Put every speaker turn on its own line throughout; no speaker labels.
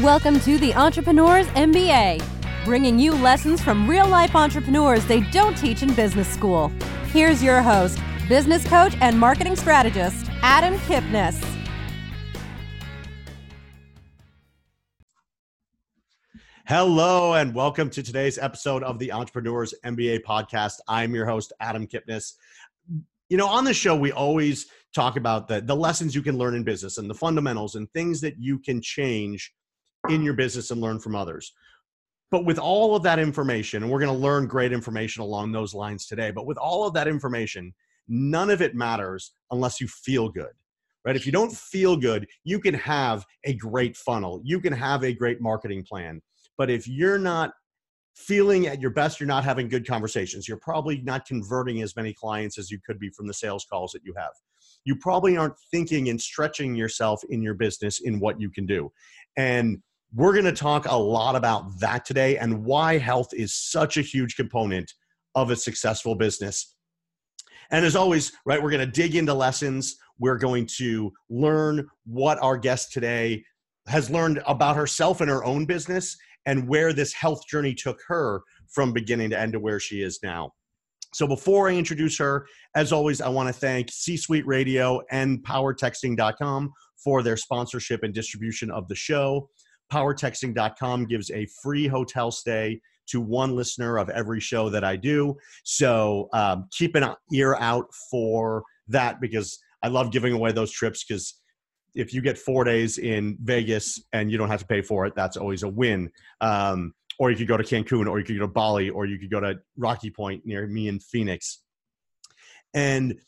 Welcome to the Entrepreneurs MBA, bringing you lessons from real life entrepreneurs they don't teach in business school. Here's your host, business coach and marketing strategist, Adam Kipnis.
Hello, and welcome to today's episode of the Entrepreneurs MBA podcast. I'm your host, Adam Kipnis. You know, on the show, we always talk about the, the lessons you can learn in business and the fundamentals and things that you can change in your business and learn from others. But with all of that information, and we're going to learn great information along those lines today, but with all of that information, none of it matters unless you feel good, right? If you don't feel good, you can have a great funnel, you can have a great marketing plan. But if you're not feeling at your best, you're not having good conversations, you're probably not converting as many clients as you could be from the sales calls that you have. You probably aren't thinking and stretching yourself in your business in what you can do. And we're going to talk a lot about that today and why health is such a huge component of a successful business. And as always, right, we're going to dig into lessons. We're going to learn what our guest today has learned about herself and her own business and where this health journey took her from beginning to end to where she is now. So before I introduce her, as always, I want to thank C Suite Radio and PowerTexting.com for their sponsorship and distribution of the show powertexting.com gives a free hotel stay to one listener of every show that I do. So um, keep an ear out for that because I love giving away those trips because if you get four days in Vegas and you don't have to pay for it, that's always a win. Um, or you could go to Cancun, or you could go to Bali, or you could go to Rocky Point near me in Phoenix. And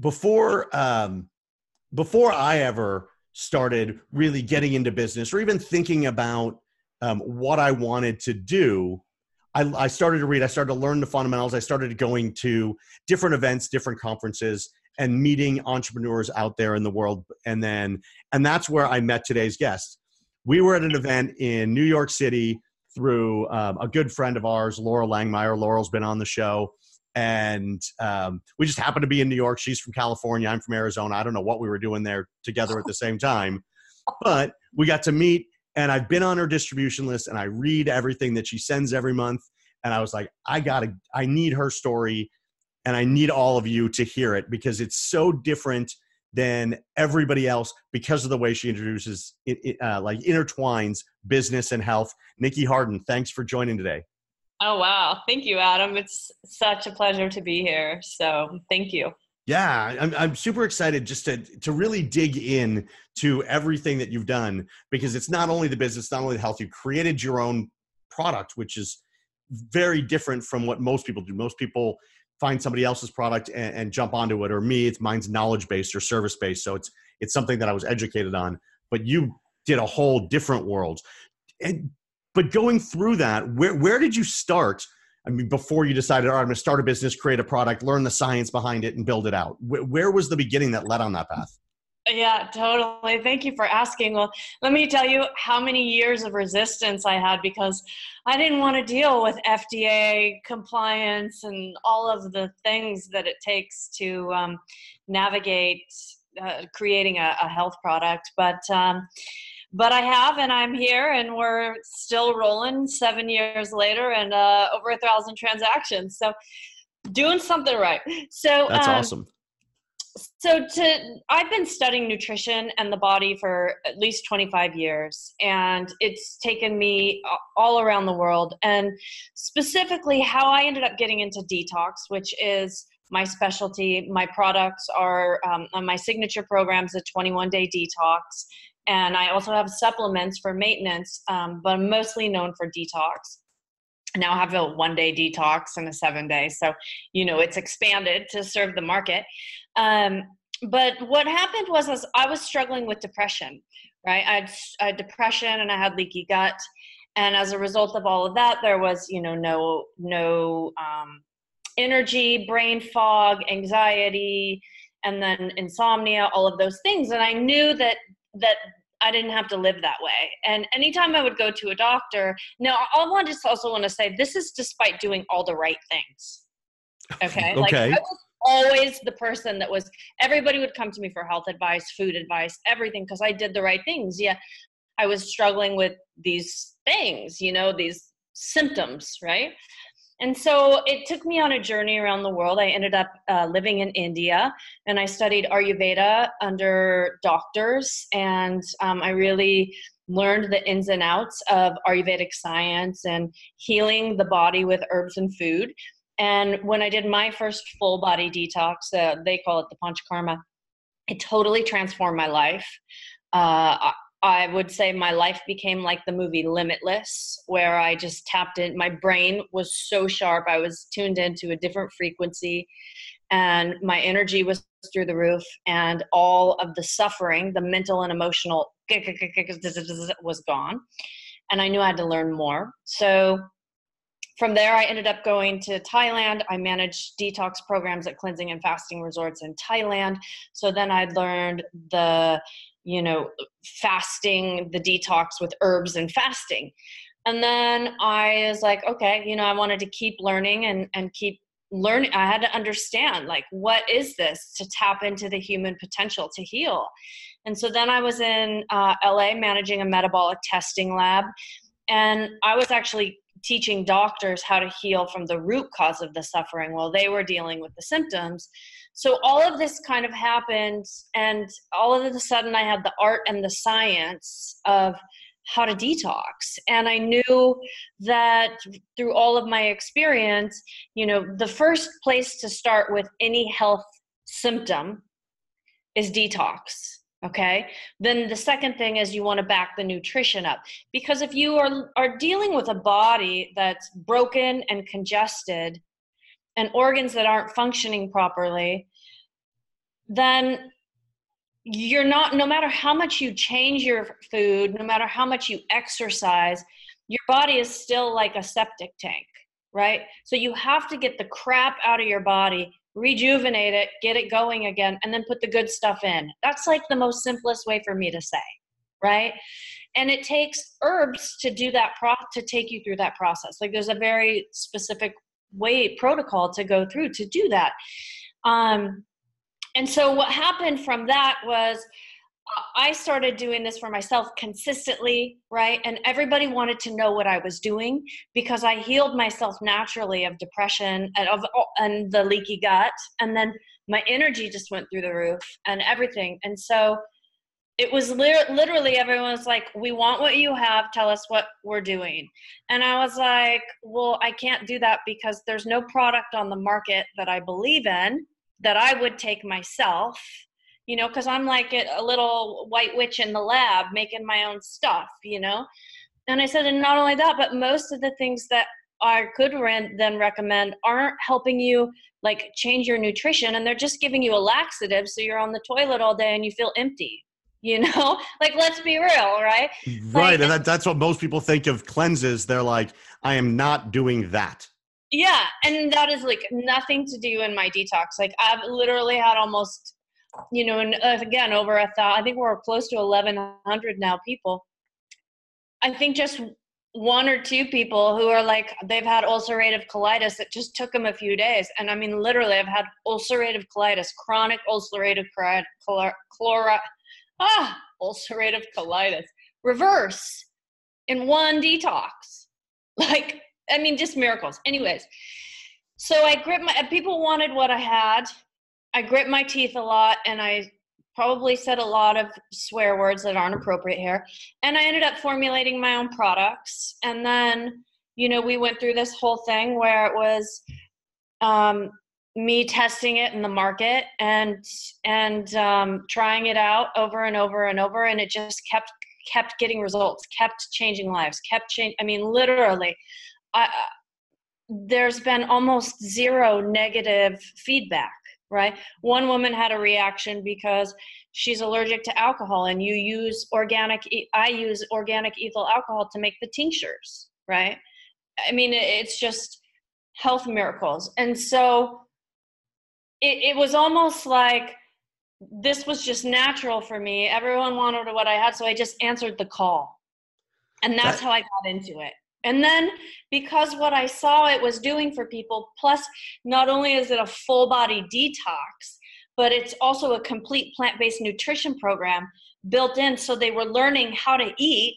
before um, before I ever started really getting into business or even thinking about um, what I wanted to do, I, I, started to read. I started to learn the fundamentals. I started going to different events, different conferences, and meeting entrepreneurs out there in the world. And then, and that's where I met today's guest. We were at an event in New York City through um, a good friend of ours, Laurel Langemeier. Laurel's been on the show and um, we just happened to be in New York. She's from California. I'm from Arizona. I don't know what we were doing there together at the same time, but we got to meet. And I've been on her distribution list, and I read everything that she sends every month. And I was like, I gotta, I need her story, and I need all of you to hear it because it's so different than everybody else because of the way she introduces it, it uh, like intertwines business and health. Nykki Hardin, thanks for joining today.
Oh, wow. Thank you, Adam. It's such a pleasure to be here. So thank you.
Yeah, I'm, I'm super excited just to, to really dig in to everything that you've done because it's not only the business, not only the health, you created your own product, which is very different from what most people do. Most people find somebody else's product and, and jump onto it, or me, it's mine's knowledge based or service based. So it's it's something that I was educated on, but you did a whole different world. And but going through that, where where did you start? I mean, before you decided, all right, I'm going to start a business, create a product, learn the science behind it, and build it out. Where, where was the beginning that led on that path?
Yeah, totally. Thank you for asking. Well, let me tell you how many years of resistance I had because I didn't want to deal with FDA compliance and all of the things that it takes to um, navigate uh, creating a, a, health product. But um, but I have, and I'm here, and we're still rolling seven years later, and uh, over a thousand transactions. So, doing something right. So
that's um, awesome.
So to I've been studying nutrition and the body for at least 25 years and it's taken me all around the world and specifically how I ended up getting into detox which is my specialty my products are um, my signature programs a 21 day detox and I also have supplements for maintenance, um, but I'm mostly known for detox. Now I have a one day detox and a seven day. So, you know, it's expanded to serve the market. Um, but what happened was, was I was struggling with depression, right? I had, I had depression and I had leaky gut. And as a result of all of that, there was, you know, no, no um, energy, brain fog, anxiety, and then insomnia, all of those things. And I knew that that I didn't have to live that way. And anytime I would go to a doctor, now I want just also want to say this is despite doing all the right things. Okay.
okay. Like I
was always the person that was everybody would come to me for health advice, food advice, everything because I did the right things. Yeah. I was struggling with these things, you know, these symptoms, right? And so it took me on a journey around the world. I ended up uh, living in India and I studied Ayurveda under doctors. And um, I really learned the ins and outs of Ayurvedic science and healing the body with herbs and food. And when I did my first full body detox, uh, they call it the Panchakarma, it totally transformed my life. Uh, I would say my life became like the movie Limitless, where I just tapped in. My brain was so sharp. I was tuned into a different frequency, and my energy was through the roof. And all of the suffering, the mental and emotional, was gone. And I knew I had to learn more. So from there, I ended up going to Thailand. I managed detox programs at cleansing and fasting resorts in Thailand. So then I learned the you know, fasting, the detox with herbs and fasting. And then I was like, okay, you know, I wanted to keep learning and, and keep learning. I had to understand, like, what is this to tap into the human potential to heal? And so then I was in uh, LA managing a metabolic testing lab. And I was actually teaching doctors how to heal from the root cause of the suffering while they were dealing with the symptoms. So all of this kind of happened, and all of a sudden I had the art and the science of how to detox. And I knew that through all of my experience, you know, the first place to start with any health symptom is detox okay? Then the second thing is you want to back the nutrition up. Because if you are are dealing with a body that's broken and congested and organs that aren't functioning properly then you're not no matter how much you change your food no matter how much you exercise your body is still like a septic tank right? So you have to get the crap out of your body rejuvenate it, get it going again, and then put the good stuff in. That's like the most simplest way for me to say, right? And it takes herbs to do that pro to take you through that process. Like there's a very specific way protocol to go through to do that. Um, and so what happened from that was I started doing this for myself consistently, right? And everybody wanted to know what I was doing because I healed myself naturally of depression and of and the leaky gut, and then my energy just went through the roof and everything. And so it was li- literally everyone was like, "We want what you have. Tell us what we're doing." And I was like, "Well, I can't do that because there's no product on the market that I believe in that I would take myself." You know, because I'm like a little white witch in the lab making my own stuff, you know. And I said, and not only that, but most of the things that I could then recommend aren't helping you like change your nutrition, and they're just giving you a laxative, so you're on the toilet all day and you feel empty. You know, like let's be real, right?
Right, like, and that, that's what most people think of cleanses. They're like, I am not doing that.
Yeah, and that is like nothing to do in my detox. Like I've literally had almost you know, and uh, again, over a thousand, I think we're close to 1,100 now people. I think just one or two people who are like, they've had ulcerative colitis that just took them a few days. And I mean, literally, I've had ulcerative colitis, chronic ulcerative colitis, chlora, ah, ulcerative colitis, reverse in one detox. Like, I mean, just miracles. Anyways, so I grip my, people wanted what I had I grit my teeth a lot and I probably said a lot of swear words that aren't appropriate here. And I ended up formulating my own products. And then, you know, we went through this whole thing where it was um, me testing it in the market and and um, trying it out over and over and over, and it just kept kept getting results, kept changing lives, kept change. I mean, literally, I, there's been almost zero negative feedback right? One woman had a reaction because she's allergic to alcohol and you use organic I use organic ethyl alcohol to make the tinctures, right? I mean it's just health miracles. And so it, it was almost like this was just natural for me. Everyone wanted what I had, so I just answered the call. And that's that, how I got into it. And then because what I saw it was doing for people, plus not only is it a full body detox, but it's also a complete plant based nutrition program. built in. So they were learning how to eat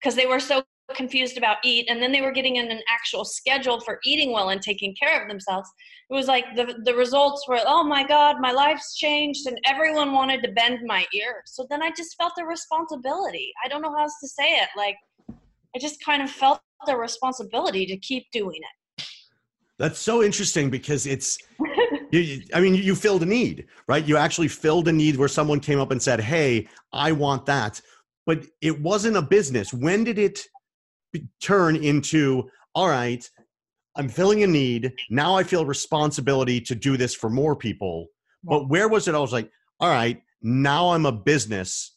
because they were so confused about eat and then they were getting in an actual schedule for eating well and taking care of themselves. It was like the the results were oh my god my life's changed and everyone wanted to bend my ear. So then i just felt the responsibility. I don't know how else to say it. Like i just kind of felt the responsibility to keep doing it.
That's so interesting because it's you, i mean you filled a need right? You actually filled a need where someone came up and said hey i want that. But it wasn't a business. When did it turn into all right i'm filling a need. Now i feel responsibility to do this for more people. But where was it? I was like all right now i'm a business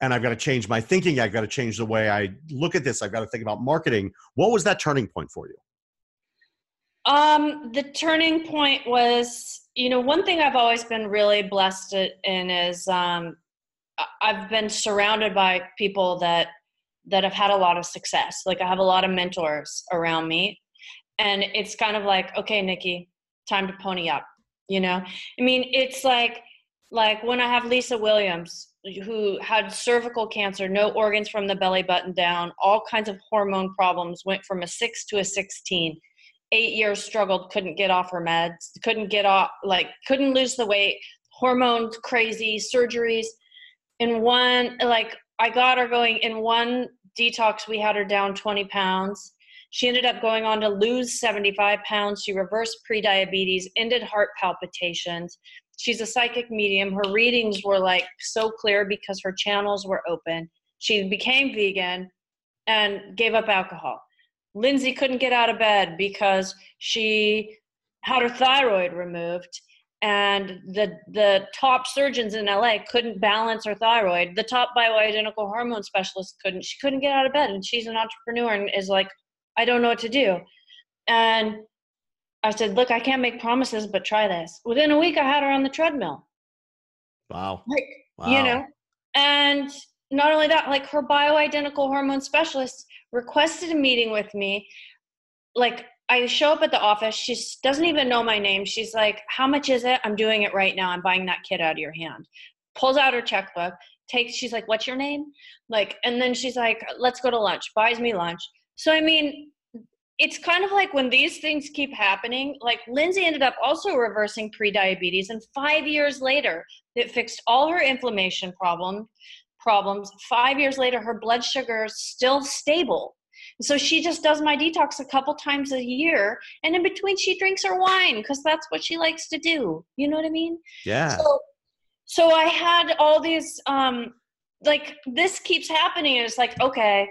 and i've got to change my thinking i've got to change the way i look at this i've got to think about marketing what was that turning point for you
um the turning point was you know one thing i've always been really blessed in is um i've been surrounded by people that that have had a lot of success. Like I have a lot of mentors around me. And it's kind of like, okay, Nykki, time to pony up. You know? I mean, it's like like when I have Lisa Williams, who had cervical cancer, no organs from the belly button down, all kinds of hormone problems, went from a six to a 16. Eight years struggled, couldn't get off her meds, couldn't get off, like, couldn't lose the weight, hormones crazy, surgeries. In one, like, I got her going in one detox, we had her down 20 pounds. She ended up going on to lose 75 pounds. She reversed prediabetes, ended heart palpitations. She's a psychic medium. Her readings were like so clear because her channels were open. She became vegan and gave up alcohol. Lindsay couldn't get out of bed because she had her thyroid removed and the the top surgeons in LA couldn't balance her thyroid. The top bioidentical hormone specialist couldn't. She couldn't get out of bed, and she's an entrepreneur and is like, I don't know what to do. And I said, Look, I can't make promises, but try this. Within a week, I had her on the treadmill.
Wow.
Like, wow. you know, and not only that, like her bioidentical hormone specialist requested a meeting with me like I show up at the office. She doesn't even know my name. She's like, How much is it? I'm doing it right now. I'm buying that kit out of your hand. Pulls out her checkbook, takes, she's like, What's your name? Like, and then she's like, Let's go to lunch, buys me lunch. So, I mean, it's kind of like when these things keep happening, like Lindsay ended up also reversing pre-diabetes, and five years later, it fixed all her inflammation problem problems. Five years later, her blood sugar is still stable so she just does my detox a couple times a year. And in between, she drinks her wine because that's what she likes to do. You know what I mean?
Yeah.
So, so I had all these, um, like, this keeps happening. And it's like, okay,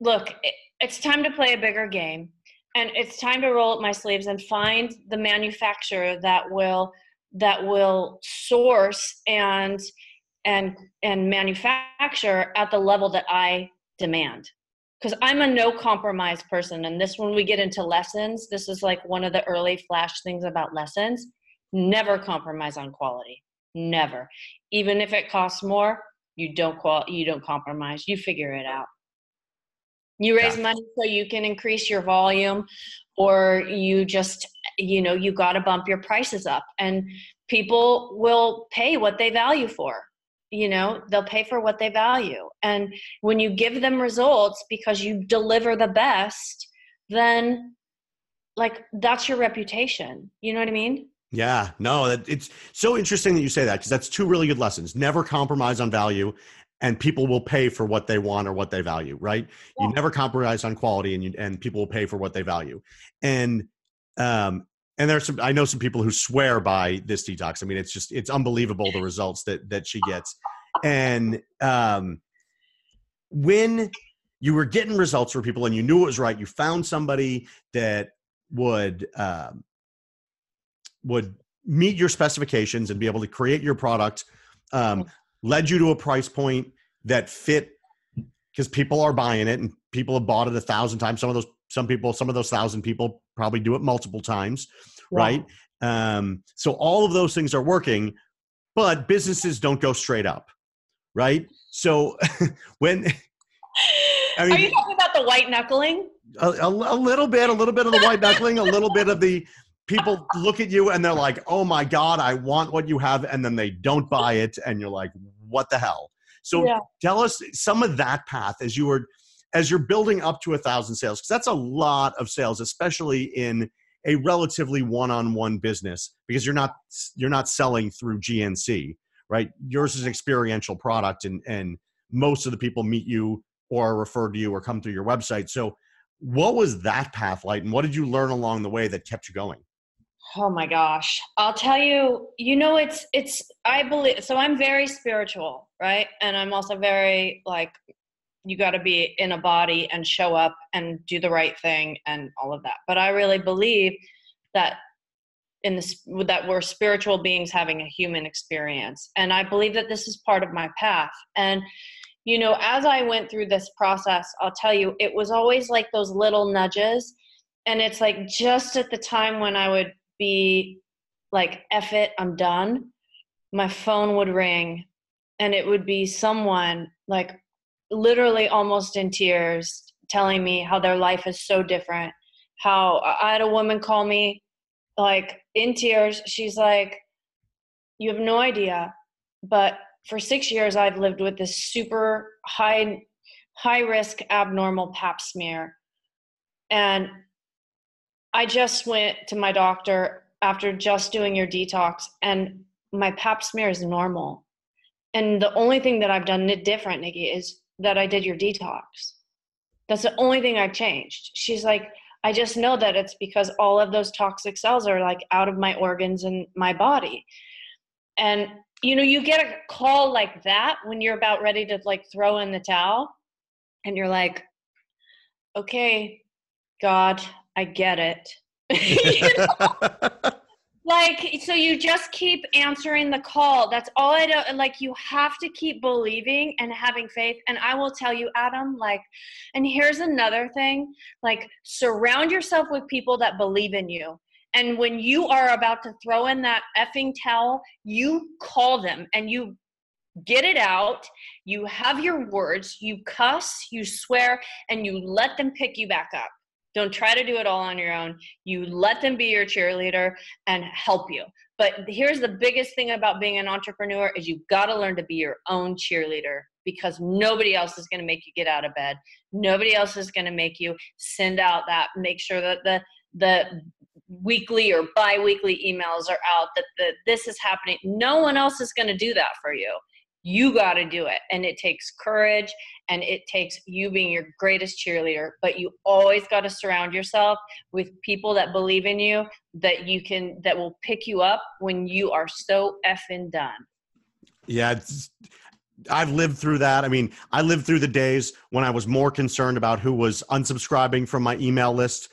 look, it, it's time to play a bigger game. And it's time to roll up my sleeves and find the manufacturer that will that will source and and and manufacture at the level that I demand because I'm a no compromise person. And this, when we get into lessons, this is like one of the early flash things about lessons. Never compromise on quality. Never. Even if it costs more, you don't qual you don't compromise. You figure it out. You raise yeah. money so you can increase your volume, or you just, you know, you got to bump your prices up, and people will pay what they value for you know? They'll pay for what they value and when you give them results because you deliver the best then like that's your reputation you know what i mean?
Yeah no it's so interesting that you say that because that's two really good lessons. Never compromise on value and people will pay for what they want or what they value right? Yeah. you never compromise on quality and you and people will pay for what they value. And um and there's some i know some people who swear by this detox. I mean it's just it's unbelievable the results that that she gets. And um when you were getting results for people and you knew it was right you found somebody that would um would meet your specifications and be able to create your product um led you to a price point that fit because people are buying it and people have bought it a thousand times. Some of those some people some of those thousand people probably do it multiple times yeah. right? Um, so all of those things are working but businesses don't go straight up right? So when
I mean, are you talking about the white knuckling?
A, a, a little bit a little bit of the white knuckling a little bit of the people look at you and they're like oh my god i want what you have and then they don't buy it and you're like what the hell. So
Yeah.
tell us some of that path as you were as you're building up to a thousand sales because that's a lot of sales, especially in a relatively one-on-one business because you're not you're not selling through GNC, right? Yours is an experiential product, and and most of the people meet you or refer to you or come through your website. So, what was that path like, and what did you learn along the way that kept you going?
Oh my gosh. I'll tell you, you know it's it's I believe so I'm very spiritual, right? And I'm also very like you got to be in a body and show up and do the right thing and all of that. But I really believe that in this that we're spiritual beings having a human experience. And I believe that this is part of my path. And you know, as I went through this process, I'll tell you it was always like those little nudges and it's like just at the time when I would be like, F it, I'm done, my phone would ring and it would be someone like literally almost in tears telling me how their life is so different. How I had a woman call me like in tears. She's like, You have no idea, but for six years I've lived with this super high high risk abnormal pap smear. And I just went to my doctor after just doing your detox, and my pap smear is normal. And the only thing that I've done different, Nykki, is that I did your detox. That's the only thing I've changed. She's like, I just know that it's because all of those toxic cells are like out of my organs and my body. And you know, you get a call like that when you're about ready to like throw in the towel and you're like, okay, God, I get it. Like so you just keep answering the call. That's all i do like you have to keep believing and having faith. And i will tell you adam like and here's another thing like surround yourself with people that believe in you. And when you are about to throw in that effing towel you call them and you get it out. You have your words. You cuss you swear and you let them pick you back up don't try to do it all on your own. You let them be your cheerleader and help you. But here's the biggest thing about being an entrepreneur is you've got to learn to be your own cheerleader because nobody else is going to make you get out of bed. Nobody else is going to make you send out that make sure that the the weekly or bi-weekly emails are out that the, this is happening. No one else is going to do that for you you got to do it and it takes courage and it takes you being your greatest cheerleader but you always got to surround yourself with people that believe in you that you can that will pick you up when you are so effing done
yeah it's, I've lived through that. I mean, I lived through the days when I was more concerned about who was unsubscribing from my email list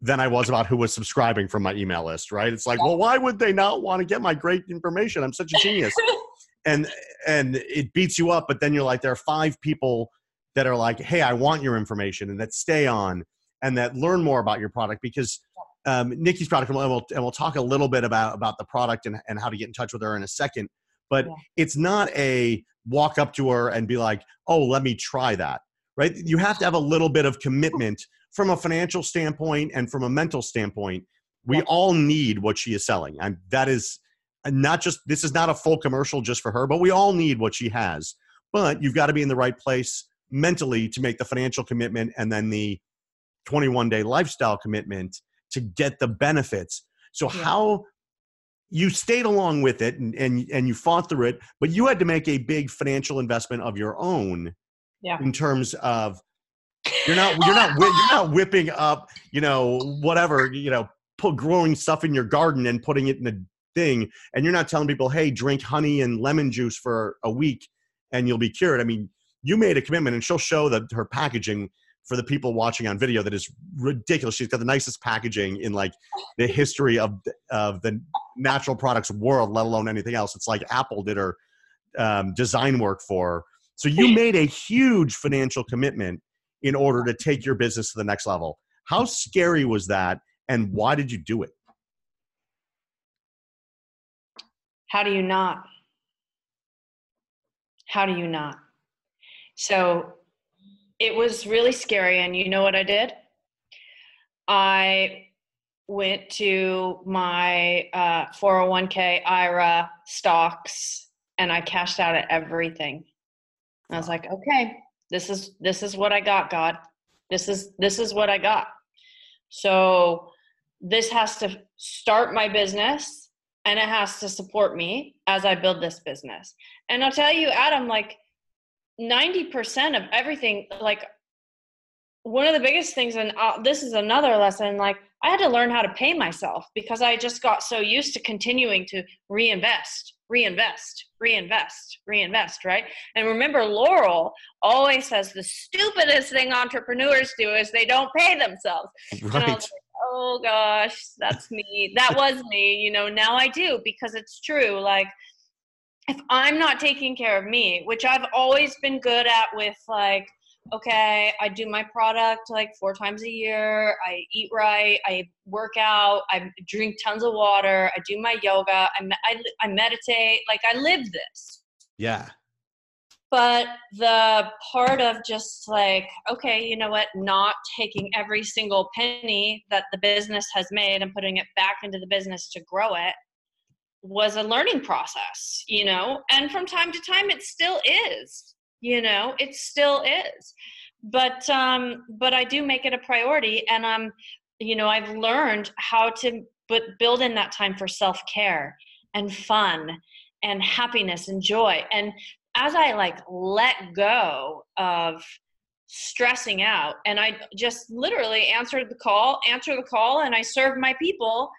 than I was about who was subscribing from my email list, right? It's like, well, why would they not want to get my great information? I'm such a genius. and and it beats you up but then you're like there are five people that are like hey i want your information and that stay on and that learn more about your product because um, nykki's product and we'll, and we'll talk a little bit about about the product and, and how to get in touch with her in a second but
Yeah.
it's not a walk up to her and be like oh let me try that right you have to have a little bit of commitment from a financial standpoint and from a mental standpoint we
Yeah.
all need what she is selling and that is not just this is not a full commercial just for her but we all need what she has but you've got to be in the right place mentally to make the financial commitment and then the 21 day lifestyle commitment to get the benefits so
Yeah.
how you stayed along with it and, and and you fought through it but you had to make a big financial investment of your own
Yeah.
in terms of you're not you're not you're not whipping up you know whatever you know put growing stuff in your garden and putting it in a thing and you're not telling people hey drink honey and lemon juice for a week and you'll be cured. I mean you made a commitment and she'll show that her packaging for the people watching on video that is ridiculous. She's got the nicest packaging in like the history of of the natural products world let alone anything else. It's like apple did her um, design work for her. so you made a huge financial commitment in order to take your business to the next level. How scary was that and why did you do it
How do you not? How do you not? So it was really scary. And you know what I did? I went to my uh, 401k IRA stocks and I cashed out at everything. I was like, okay, this is this is what I got, God. This is this is what I got. So this has to start my business and it has to support me as I build this business. And I'll tell you, Adam, like 90% of everything, like one of the biggest things, and uh, this is another lesson, like I had to learn how to pay myself because I just got so used to continuing to reinvest, reinvest, reinvest, reinvest, right? And remember, Laurel always says the stupidest thing entrepreneurs do is they don't pay themselves.
Right
oh gosh, that's me. That was me. You know, now I do because it's true. Like, if I'm not taking care of me, which I've always been good at with like, okay, I do my product like four times a year. I eat right. I work out. I drink tons of water. I do my yoga. I, I, I meditate. Like, I live this.
Yeah
but the part of just like okay you know what? Not taking every single penny that the business has made and putting it back into the business to grow it was a learning process you know? And from time to time it still is you know? It still is. But um but i do make it a priority and i'm you know i've learned how to but build in that time for self-care and fun and happiness and joy. And as I like let go of stressing out and I just literally answered the call, answer the call, and I serve my people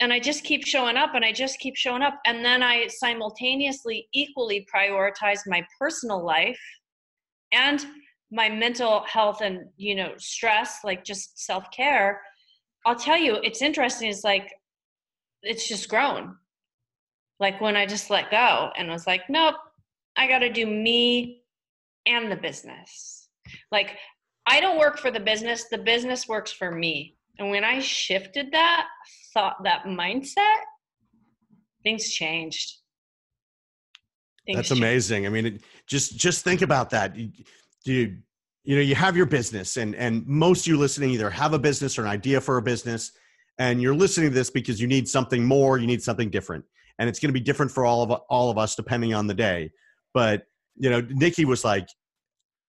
and I just keep showing up and I just keep showing up. And then I simultaneously equally prioritize my personal life and my mental health and, you know, stress, like just self care. I'll tell you, it's interesting. It's like, it's just grown. Like when I just let go and was like, nope, I got to do me and the business. Like, I don't work for the business, the business works for me. And when I shifted that thought, that mindset, things changed.
Things That's changed. amazing. I mean, it, just just think about that. You, you, you know, you have your business, and and most of you listening either have a business or an idea for a business, and you're listening to this because you need something more, you need something different, and it's going to be different for all of all of us depending on the day. But you know, Nykki was like,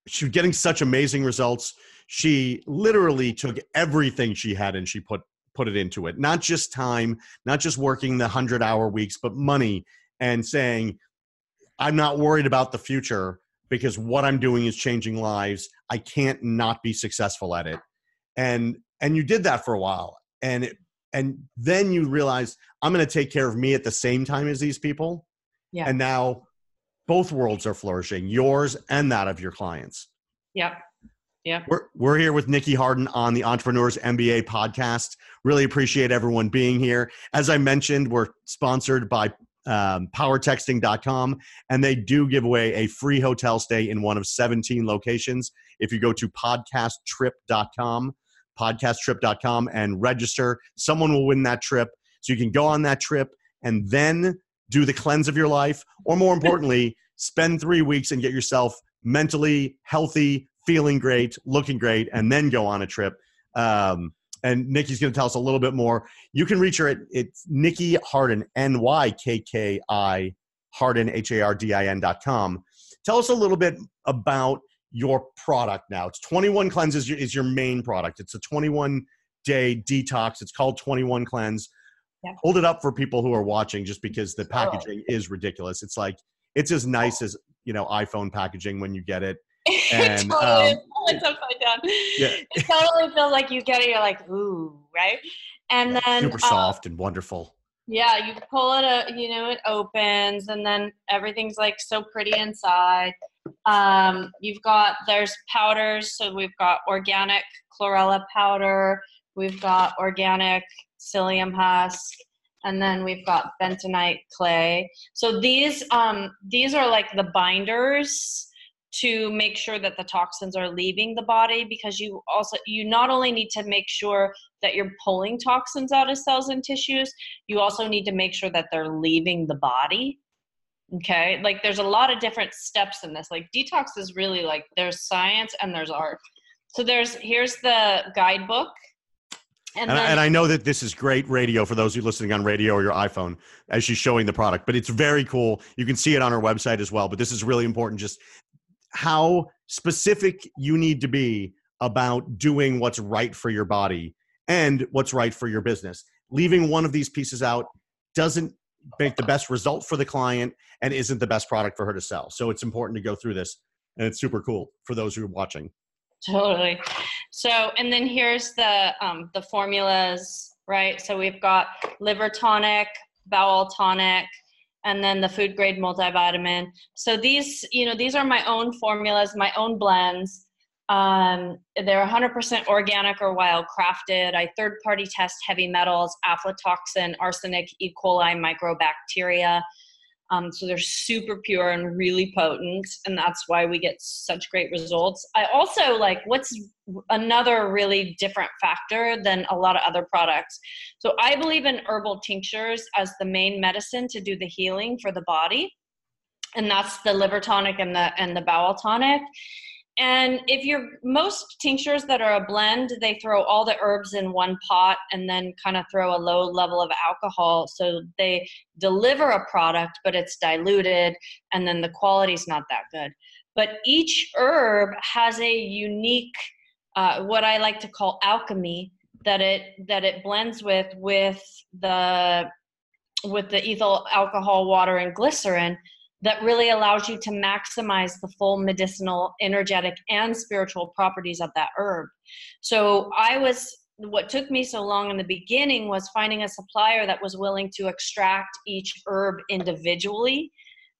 she was getting such amazing results. She literally took everything she had and she put put it into it. Not just time, not just working the hundred hour weeks, but money and saying, I'm not worried about the future because what I'm doing is changing lives. I can't not be successful at it. And and you did that for a while. And it, and then you realize I'm going to take care of me at the same time as these people. Yeah. And now both worlds are flourishing, yours and that of your clients.
Yep. Yeah.
We're, we're here with Nykki Hardin on the Entrepreneurs MBA podcast. Really appreciate everyone being here. As I mentioned, we're sponsored by um, powertexting.com, and they do give away a free hotel stay in one of 17 locations. If you go to podcasttrip.com, podcasttrip.com, and register, someone will win that trip. So you can go on that trip and then do the cleanse of your life, or more importantly, spend three weeks and get yourself mentally healthy, feeling great, looking great, and then go on a trip. Um, and Nykki's going to tell us a little bit more. You can reach her at it's Nykki Hardin, N Y K K I Hardin, H A R D I N dot com. Tell us a little bit about your product now. It's 21 Cleanses is your main product. It's a 21 day detox. It's called 21 Cleanse yeah. hold it up for people who are watching just because the packaging oh. is ridiculous. It's like it's as nice as you know iphone packaging when you get it. And
totally, um, it's upside down. Yeah. it totally feels like you get it you're like ooh right? And yeah, then
super um, soft and wonderful.
yeah you pull it a, uh, you know it opens and then everything's like so pretty inside. Um, you've got there's powders so we've got organic chlorella powder we've got organic psyllium husk, and then we've got bentonite clay. So these um, these are like the binders to make sure that the toxins are leaving the body because you also you not only need to make sure that you're pulling toxins out of cells and tissues you also need to make sure that they're leaving the body. Okay? Like there's a lot of different steps in this. Like detox is really like there's science and there's art. So there's here's the guidebook
And, and, then, and, I know that this is great radio for those who are listening on radio or your iPhone as she's showing the product, but it's very cool. You can see it on her website as well. But this is really important just how specific you need to be about doing what's right for your body and what's right for your business. Leaving one of these pieces out doesn't make the best result for the client and isn't the best product for her to sell. So it's important to go through this and it's super cool for those who are watching.
Totally. So, and then here's the um, the formulas, right? So we've got liver tonic, bowel tonic, and then the food grade multivitamin. So these, you know, these are my own formulas, my own blends. Um, they're 100% organic or wild crafted. I third party test heavy metals, aflatoxin, arsenic, E. coli, microbacteria. Um, so they're super pure and really potent, and that's why we get such great results. I also like what's another really different factor than a lot of other products. So I believe in herbal tinctures as the main medicine to do the healing for the body, and that's the liver tonic and the and the bowel tonic. And if you're most tinctures that are a blend, they throw all the herbs in one pot and then kind of throw a low level of alcohol. So they deliver a product, but it's diluted and then the quality's not that good. But each herb has a unique, uh, what I like to call alchemy that it that it blends with with the with the ethyl alcohol, water, and glycerin that really allows you to maximize the full medicinal, energetic, and spiritual properties of that herb. So I was what took me so long in the beginning was finding a supplier that was willing to extract each herb individually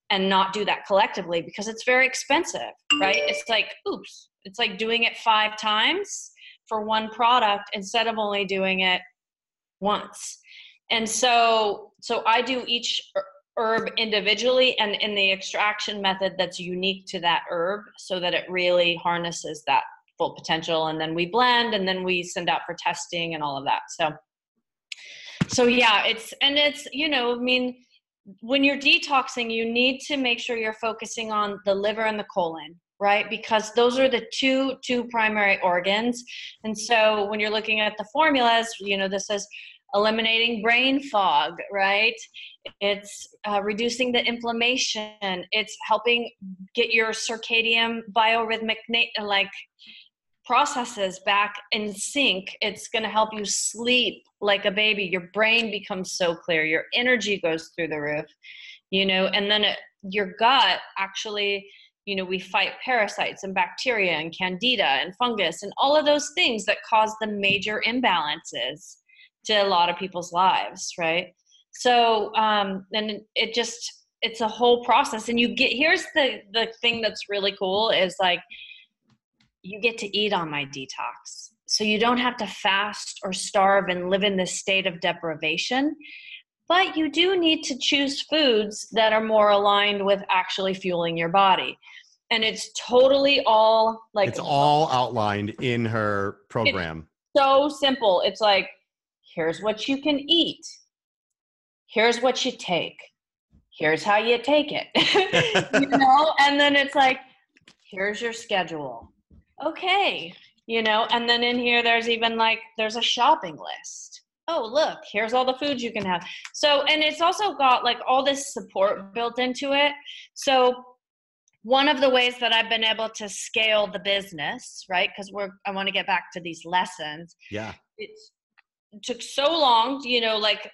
and not do that collectively because it's very expensive, right? It's like, oops, it's like doing it five times for one product instead of only doing it once. And so so I do each herb individually and in the extraction method that's unique to that herb so that it really harnesses that full potential. And then we blend and then we send out for testing and all of that. So so yeah it's and it's you know i mean when you're detoxing you need to make sure you're focusing on the liver and the colon right? Because those are the two two primary organs. And so when you're looking at the formulas you know this says eliminating brain fog, right? It's uh, reducing the inflammation. It's helping get your circadian biorhythmic like processes back in sync. It's going to help you sleep like a baby. Your brain becomes so clear. Your energy goes through the roof, you know, and then it, your gut actually you know we fight parasites and bacteria and candida and fungus and all of those things that cause the major imbalances to a lot of people's lives right? So um and it just it's a whole process. And you get here's the the thing that's really cool is like you get to eat on my detox. So you don't have to fast or starve and live in this state of deprivation but you do need to choose foods that are more aligned with actually fueling your body. And it's totally all like
it's all outlined in her program.
so simple. It's like here's what you can eat. Here's what you take. Here's how you take it. You know? And then it's like here's your schedule. Okay. You know? And then in here there's even like there's a shopping list. Oh look here's all the foods you can have. So and it's also got like all this support built into it. So one of the ways that i've been able to scale the business right? Because we're i want to get back to these lessons.
Yeah.
It's took so long, you know, like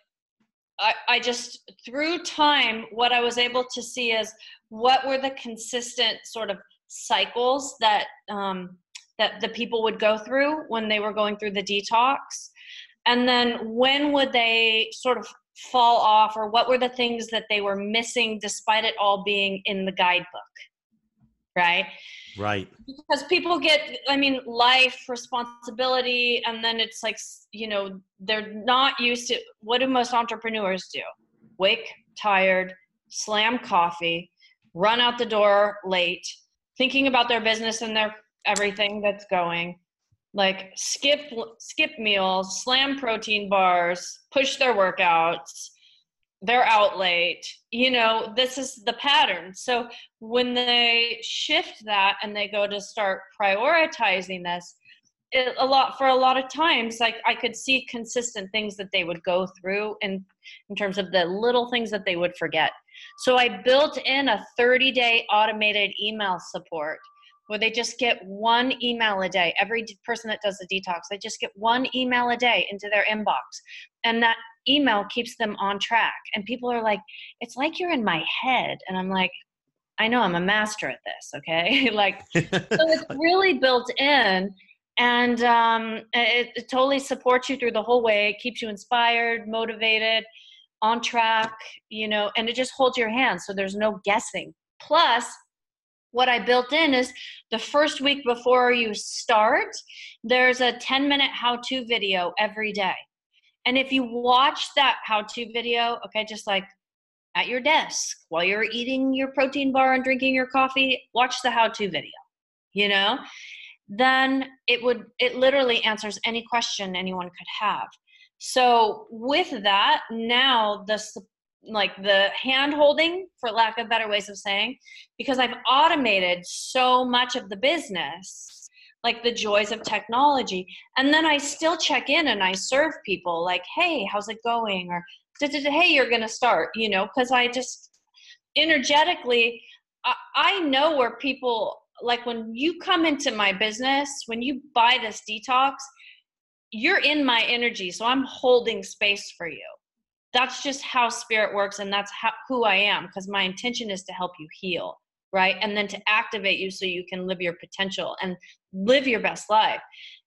I, I just through time, what I was able to see is what were the consistent sort of cycles that um, that the people would go through when they were going through the detox, and then when would they sort of fall off, or what were the things that they were missing despite it all being in the guidebook, right?
Right.
Because people get, I mean, life, responsibility, and then it's like, you know, they're not used to what do most entrepreneurs do? Wake tired, slam coffee, run out the door late, thinking about their business and their everything that's going like skip skip meals slam protein bars push their workouts they're out late you know this is the pattern. So when they shift that and they go to start prioritizing this it, a lot for a lot of times like i could see consistent things that they would go through in in terms of the little things that they would forget. So i built in a 30 day automated email support where they just get one email a day. Every person that does the detox they just get one email a day into their inbox. And that email keeps them on track and people are like it's like you're in my head and i'm like i know i'm a master at this okay? Like so it's really built in and um, it, it, totally supports you through the whole way it keeps you inspired motivated on track you know and it just holds your hand so there's no guessing. Plus what i built in is the first week before you start there's a 10 minute how to video every day and if you watch that how to video okay just like at your desk while you're eating your protein bar and drinking your coffee watch the how to video you know? Then it would it literally answers any question anyone could have. So with that now the like the hand holding for lack of better ways of saying because i've automated so much of the business like the joys of technology and then i still check in and i serve people like hey how's it going or hey you're gonna start you know because i just energetically I, I know where people like when you come into my business, when you buy this detox, you're in my energy. So I'm holding space for you. That's just how spirit works. And that's how, who I am because my intention is to help you heal, right? And then to activate you so you can live your potential and live your best life.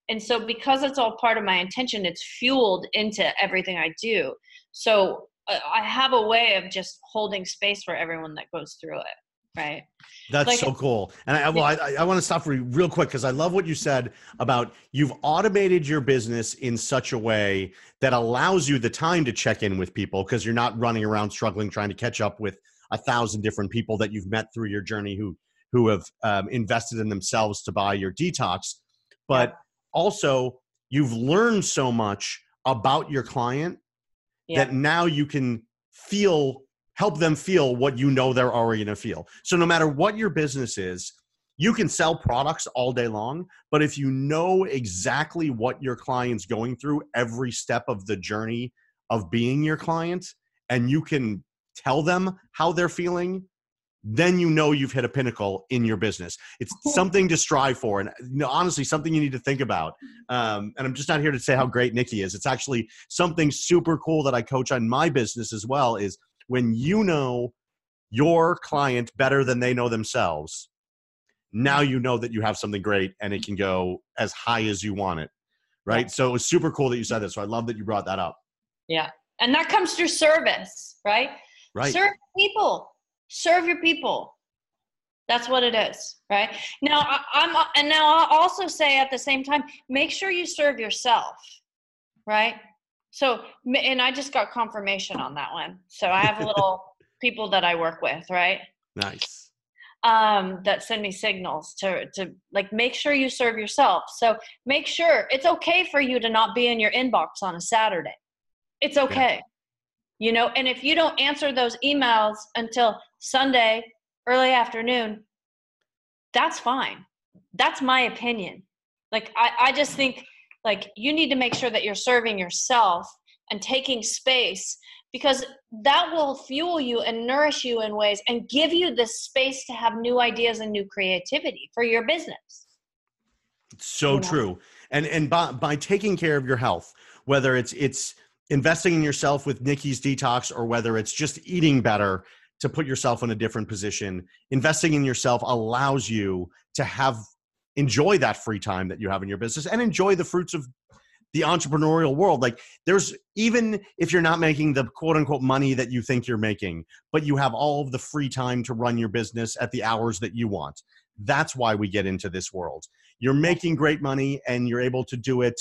And so, because it's all part of my intention, it's fueled into everything I do. So, uh, I have a way of just holding space for everyone that goes through it. Right.
That's like, so cool. And I, well, I, I want to stop for you real quick because I love what you said about you've automated your business in such a way that allows you the time to check in with people because you're not running around struggling trying to catch up with a thousand different people that you've met through your journey who who have um, invested in themselves to buy your detox. But yeah. also, you've learned so much about your client yeah. that now you can feel help them feel what you know they're already going to feel. So no matter what your business is, you can sell products all day long, but if you know exactly what your client's going through every step of the journey of being your client and you can tell them how they're feeling, then you know you've hit a pinnacle in your business. It's something to strive for, and you know, honestly, something you need to think about. Mm-hmm. Um, and I'm just not here to say how great Nykki is. It's actually something super cool that I coach on my business as well. Is when you know your client better than they know themselves, now mm-hmm. you know that you have something great and it mm-hmm. can go as high as you want it. Right. So it was super cool that you said that. So I love that you brought that up.
Yeah. And that comes through service, right?
Right.
Serve people. Serve your people. That's what it is, right? Now, I, I'm, and now I'll also say at the same time, make sure you serve yourself, right? So, and I just got confirmation on that one. So I have a little people that I work with, right?
Nice.
Um, that send me signals to to like make sure you serve yourself. So make sure it's okay for you to not be in your inbox on a Saturday. It's okay. Yeah. You know, and if you don't answer those emails until Sunday early afternoon, that's fine. That's my opinion. Like I, I just think like you need to make sure that you're serving yourself and taking space because that will fuel you and nourish you in ways and give you the space to have new ideas and new creativity for your business
so you know? true and and by, by taking care of your health whether it's it's investing in yourself with nykki's detox or whether it's just eating better to put yourself in a different position investing in yourself allows you to have enjoy that free time that you have in your business and enjoy the fruits of the entrepreneurial world. Like there's even if you're not making the quote unquote money that you think you're making, but you have all of the free time to run your business at the hours that you want. That's why we get into this world. You're making great money and you're able to do it,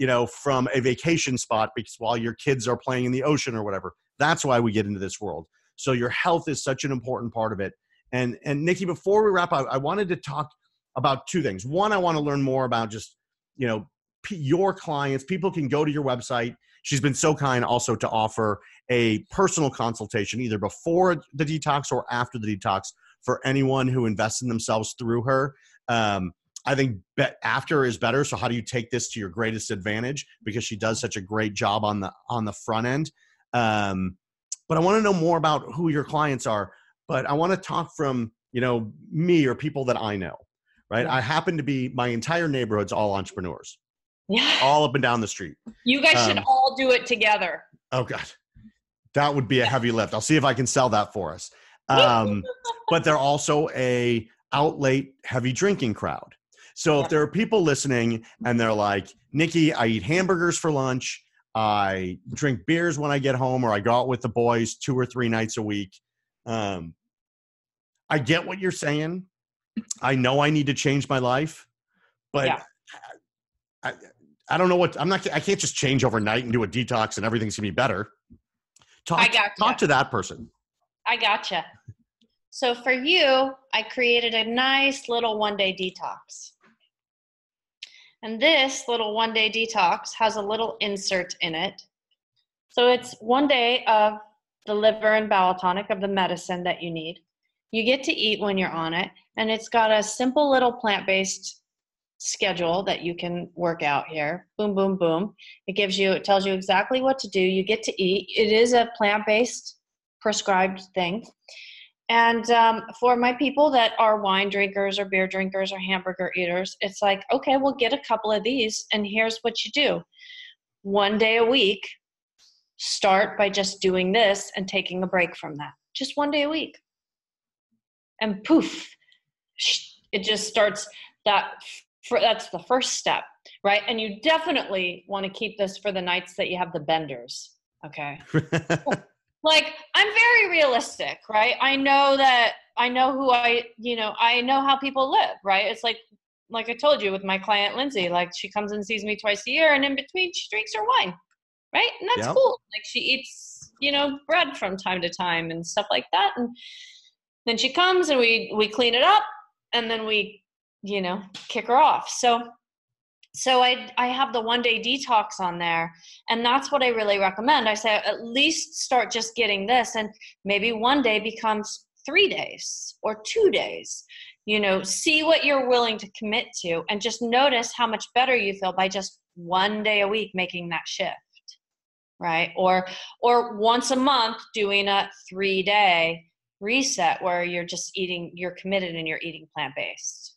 you know, from a vacation spot because while your kids are playing in the ocean or whatever. That's why we get into this world. So your health is such an important part of it. And and Nykki, before we wrap up, I wanted to talk about two things. One, I want to learn more about just, you know, p- your clients. People can go to your website. She's been so kind also to offer a personal consultation either before the detox or after the detox for anyone who invests in themselves through her. Um, I think be- after is better. So how do you take this to your greatest advantage? Because she does such a great job on the on the front end. Um, but I want to know more about who your clients are. But I want to talk from you know me or people that I know. Right. I happen to be my entire neighborhood's all entrepreneurs.
Yeah.
All up and down the street.
You guys should
Um,
all do it together.
Oh God, that would be a heavy lift. I'll see if I can sell that for us. Um, but they're also a outlet heavy drinking crowd. So if there are people listening and they're like, Nykki, I eat hamburgers for lunch, I drink beers when I get home, or I go out with the boys two or three nights a week. Um, I get what you're saying. I know I need to change my life, but
Yeah.
I, I don't know what I'm not. I can't just change overnight and do a detox and everything's gonna be better. Talk,
I gotcha.
talk to that person.
I gotcha. So for you, I created a nice little one day detox. And this little one day detox has a little insert in it. So it's one day of the liver and bowel tonic of the medicine that you need. You get to eat when you're on it, and it's got a simple little plant based schedule that you can work out here. Boom, boom, boom. It gives you, it tells you exactly what to do. You get to eat. It is a plant based prescribed thing. And um, for my people that are wine drinkers or beer drinkers or hamburger eaters, it's like, okay, we'll get a couple of these, and here's what you do one day a week, start by just doing this and taking a break from that. Just one day a week. And poof, it just starts that. That's the first step, right? And you definitely want to keep this for the nights that you have the benders. Okay like i'm very realistic right? I know that i know who i you know i know how people live right? It's like like i told you with my client lindsay like she comes and sees me twice a year and in between she drinks her wine right? And that's
Yep.
cool. Like she eats you know bread from time to time and stuff like that and then she comes and we we clean it up and then we you know kick her off. So so i i have the one day detox on there and that's what i really recommend i say at least start just getting this and maybe one day becomes three days or two days you know see what you're willing to commit to and just notice how much better you feel by just one day a week making that shift right or or once a month doing a three day reset where you're just eating you're committed and you're eating plant based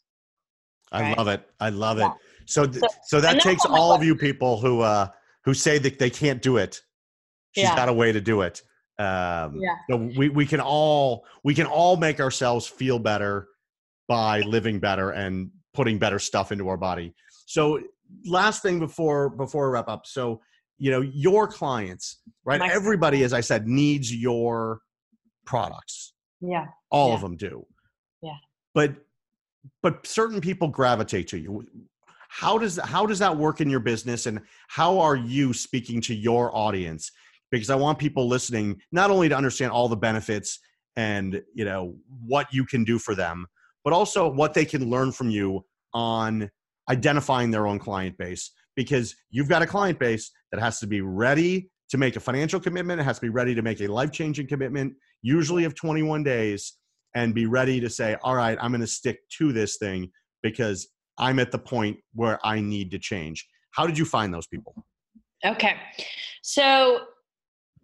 I love it. I love
Yeah.
it. So, th-
So-
so that takes
all
of you people who uh, who say that they can't do it. She's
Yeah.
got a way to do it. Um,
Yeah.
So we we can all we can all make ourselves feel better by living better and putting better stuff into our body. So last thing before before we wrap up. So you know your clients, right?
My-
Everybody, as I said, needs your products
yeah
all
Yeah.
of them do
Yeah.
but but certain people gravitate to you how does how does that work in your business and how are you speaking to your audience? Because i want people listening not only to understand all the benefits and you know what you can do for them but also what they can learn from you on identifying their own client base. Because you've got a client base that has to be ready to make a financial commitment it has to be ready to make a life-changing commitment usually of 21 days and be ready to say all right i'm going to stick to this thing because i'm at the point where i need to change how did you find those people
Okay. So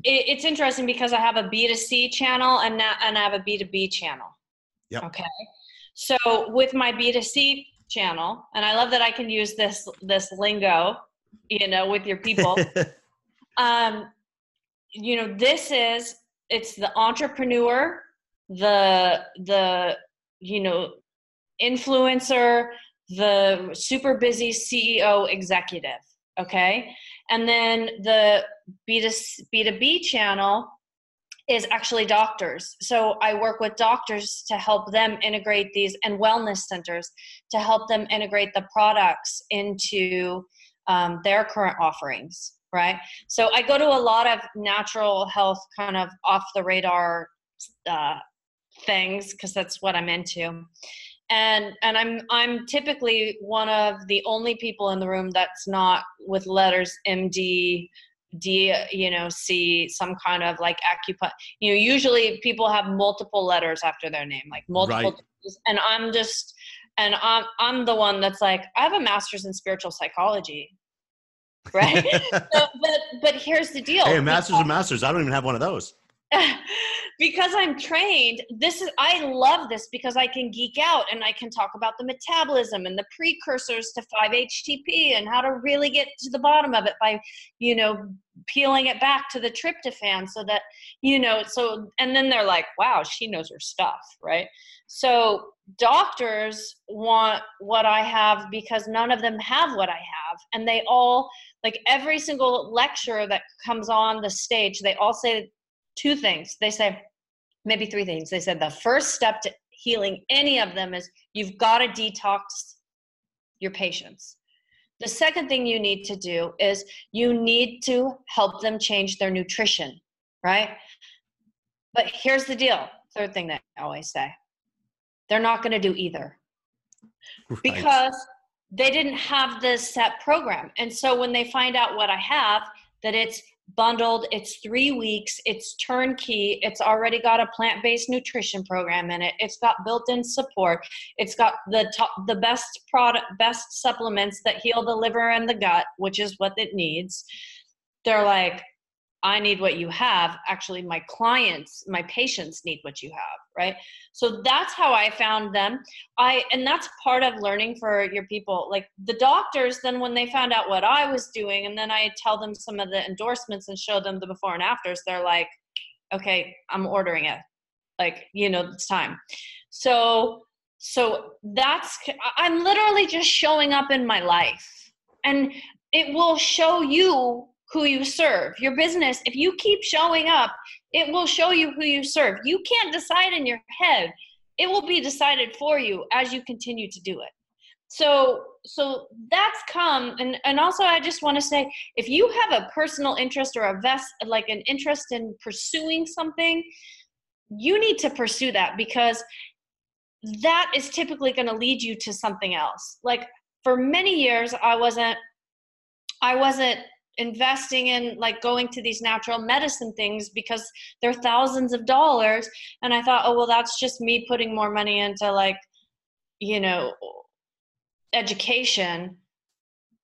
it, it's interesting because I have a B2C channel and now, and I have a B2B channel.
Yep.
Okay. So with my B2C channel, and I love that I can use this this lingo, you know, with your people. um, you know, this is it's the entrepreneur, the the you know influencer, the super busy CEO executive. Okay. And then the B2, B2B channel is actually doctors. So I work with doctors to help them integrate these and wellness centers to help them integrate the products into um, their current offerings, right? So I go to a lot of natural health kind of off the radar uh, things because that's what I'm into and and i'm i'm typically one of the only people in the room that's not with letters md d you know c some kind of like acupuncture you know usually people have multiple letters after their name like multiple
Right.
And i'm just and I'm I'm the one that's like I have a master's in spiritual psychology, right? so, but but here's the deal.
Hey, a master's of masters. I don't even have one of those.
because I'm trained, this is I love this because I can geek out and I can talk about the metabolism and the precursors to 5-HTP and how to really get to the bottom of it by, you know, peeling it back to the tryptophan so that, you know, so and then they're like, "Wow, she knows her stuff," right? So doctors want what I have because none of them have what I have and they all like every single lecturer that comes on the stage, they all say two things. They say, maybe three things. They said the first step to healing any of them is you've got to detox your patients. The second thing you need to do is you need to help them change their nutrition, right? But here's the deal third thing that I always say they're not going to do either right. because they didn't have this set program. And so when they find out what I have, that it's bundled. It's three weeks. It's turnkey. It's already got a plant based nutrition program in it. It's got built in support. It's got the top, the best product, best supplements that heal the liver and the gut, which is what it needs. They're like, I need what you have. Actually, my clients, my patients need what you have, right? So that's how I found them. I and that's part of learning for your people. Like the doctors, then when they found out what I was doing, and then I tell them some of the endorsements and show them the before and afters, they're like, okay, I'm ordering it. Like, you know, it's time. So so that's I'm literally just showing up in my life. And it will show you who you serve. Your business, if you keep showing up, it will show you who you serve. You can't decide in your head. It will be decided for you as you continue to do it. So so that's come and and also I just want to say if you have a personal interest or a vest like an interest in pursuing something, you need to pursue that because that is typically going to lead you to something else. Like for many years I wasn't I wasn't investing in like going to these natural medicine things because they're thousands of dollars. And i thought oh well that's just me putting more money into like you know education.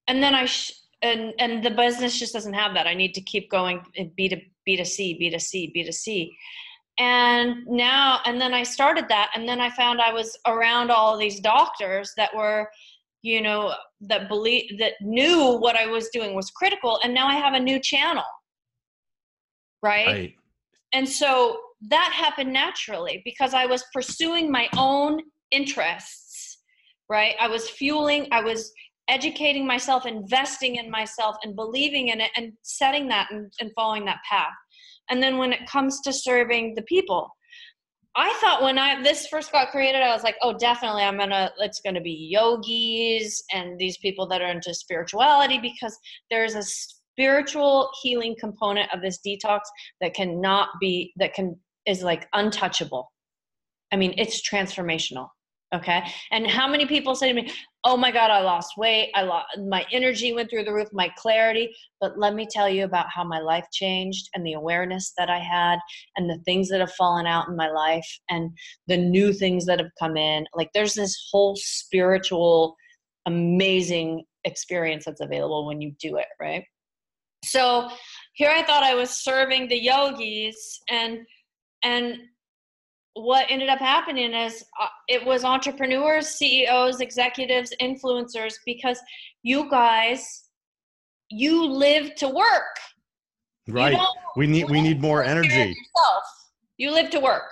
And then i sh- and and the business just doesn't have that. I need to keep going b to b to c b to c b to c. And now and then i started that. And then i found i was around all these doctors that were you know that believe that knew what i was doing was critical and now i have a new channel. Right, right. and so that happened naturally because i was pursuing my own interests right? I was fueling i was educating myself investing in myself and believing in it and setting that and, and following that path. And then when it comes to serving the people I thought when I this first got created, I was like, oh, definitely, I'm gonna. It's gonna be yogis and these people that are into spirituality because there's a spiritual healing component of this detox that cannot be that can is like untouchable. I mean, it's transformational. Okay. And how many people say to me, oh my God, I lost weight. I lost my energy went through the roof, my clarity. But let me tell you about how my life changed and the awareness that I had and the things that have fallen out in my life and the new things that have come in. Like there's this whole spiritual, amazing experience that's available when you do it, right? So here I thought I was serving the yogis and and what ended up happening is uh, it was entrepreneurs, CEOs, executives, influencers because you guys you live to work.
Right. We need we need more energy. Yourself.
You live to work.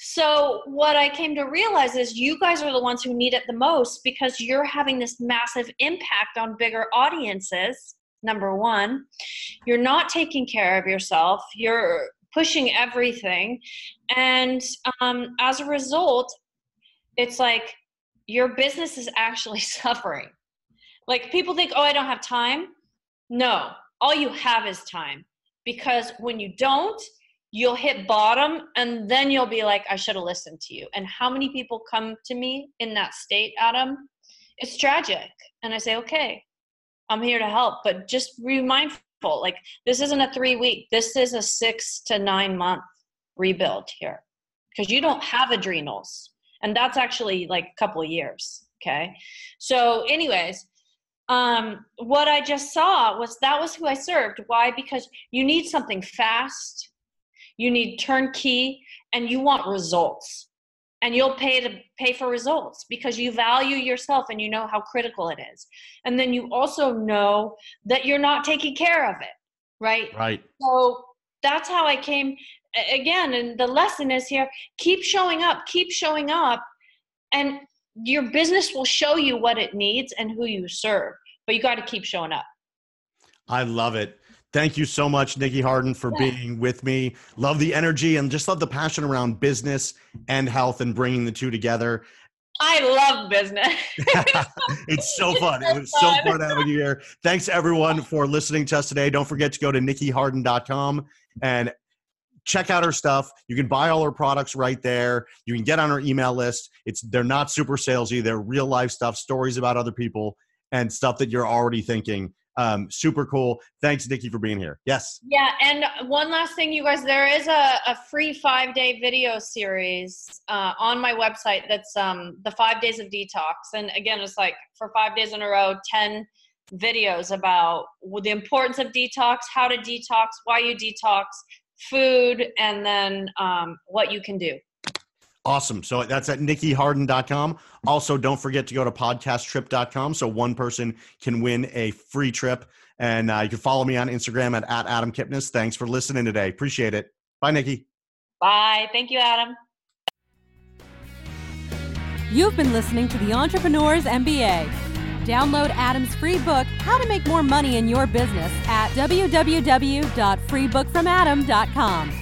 So what I came to realize is you guys are the ones who need it the most because you're having this massive impact on bigger audiences. Number 1, you're not taking care of yourself. You're pushing everything. And um, as a result it's like your business is actually suffering. Like people think oh i don't have time. No. All you have is time. Because when you don't you'll hit bottom and then you'll be like i should have listened to you. And how many people come to me in that state adam? It's tragic. And i say okay i'm here to help. But just be mindful like this isn't a three week this is a six to nine month rebuild here because you don't have adrenals and that's actually like a couple years Okay. So, anyways, um, what I just saw was that was who I served. Why? Because you need something fast, you need turnkey, and you want results. And you'll pay to pay for results because you value yourself and you know how critical it is. And then you also know that you're not taking care of it, right?
Right.
So that's how I came again. And the lesson is here keep showing up, keep showing up, and your business will show you what it needs and who you serve. But you got to keep showing up.
I love it. Thank you so much, Nykki Hardin, for being with me. Love the energy and just love the passion around business and health and bringing the two together.
I love business.
it's so fun. It was so fun having you here. Thanks everyone for listening to us today. Don't forget to go to nykkihardin.com and check out her stuff. You can buy all her products right there. You can get on her email list. It's they're not super salesy. They're real life stuff, stories about other people and stuff that you're already thinking um, super cool. Thanks, Nykki, for being here. Yes.
Yeah, and one last thing, you guys, there is a, a free five day video series uh, on my website that's um, the five days of detox. And again, it's like for five days in a row, 10 videos about the importance of detox, how to detox, why you detox, food, and then um, what you can do.
Awesome. So that's at nykkihardin.com. Also, don't forget to go to podcasttrip.com so one person can win a free trip. And uh, you can follow me on Instagram at, at Adam Kipnis. Thanks for listening today. Appreciate it. Bye, Nykki.
Bye. Thank you, Adam.
You've been listening to the Entrepreneurs MBA. Download Adam's free book, How to Make More Money in Your Business, at www.freebookfromadam.com.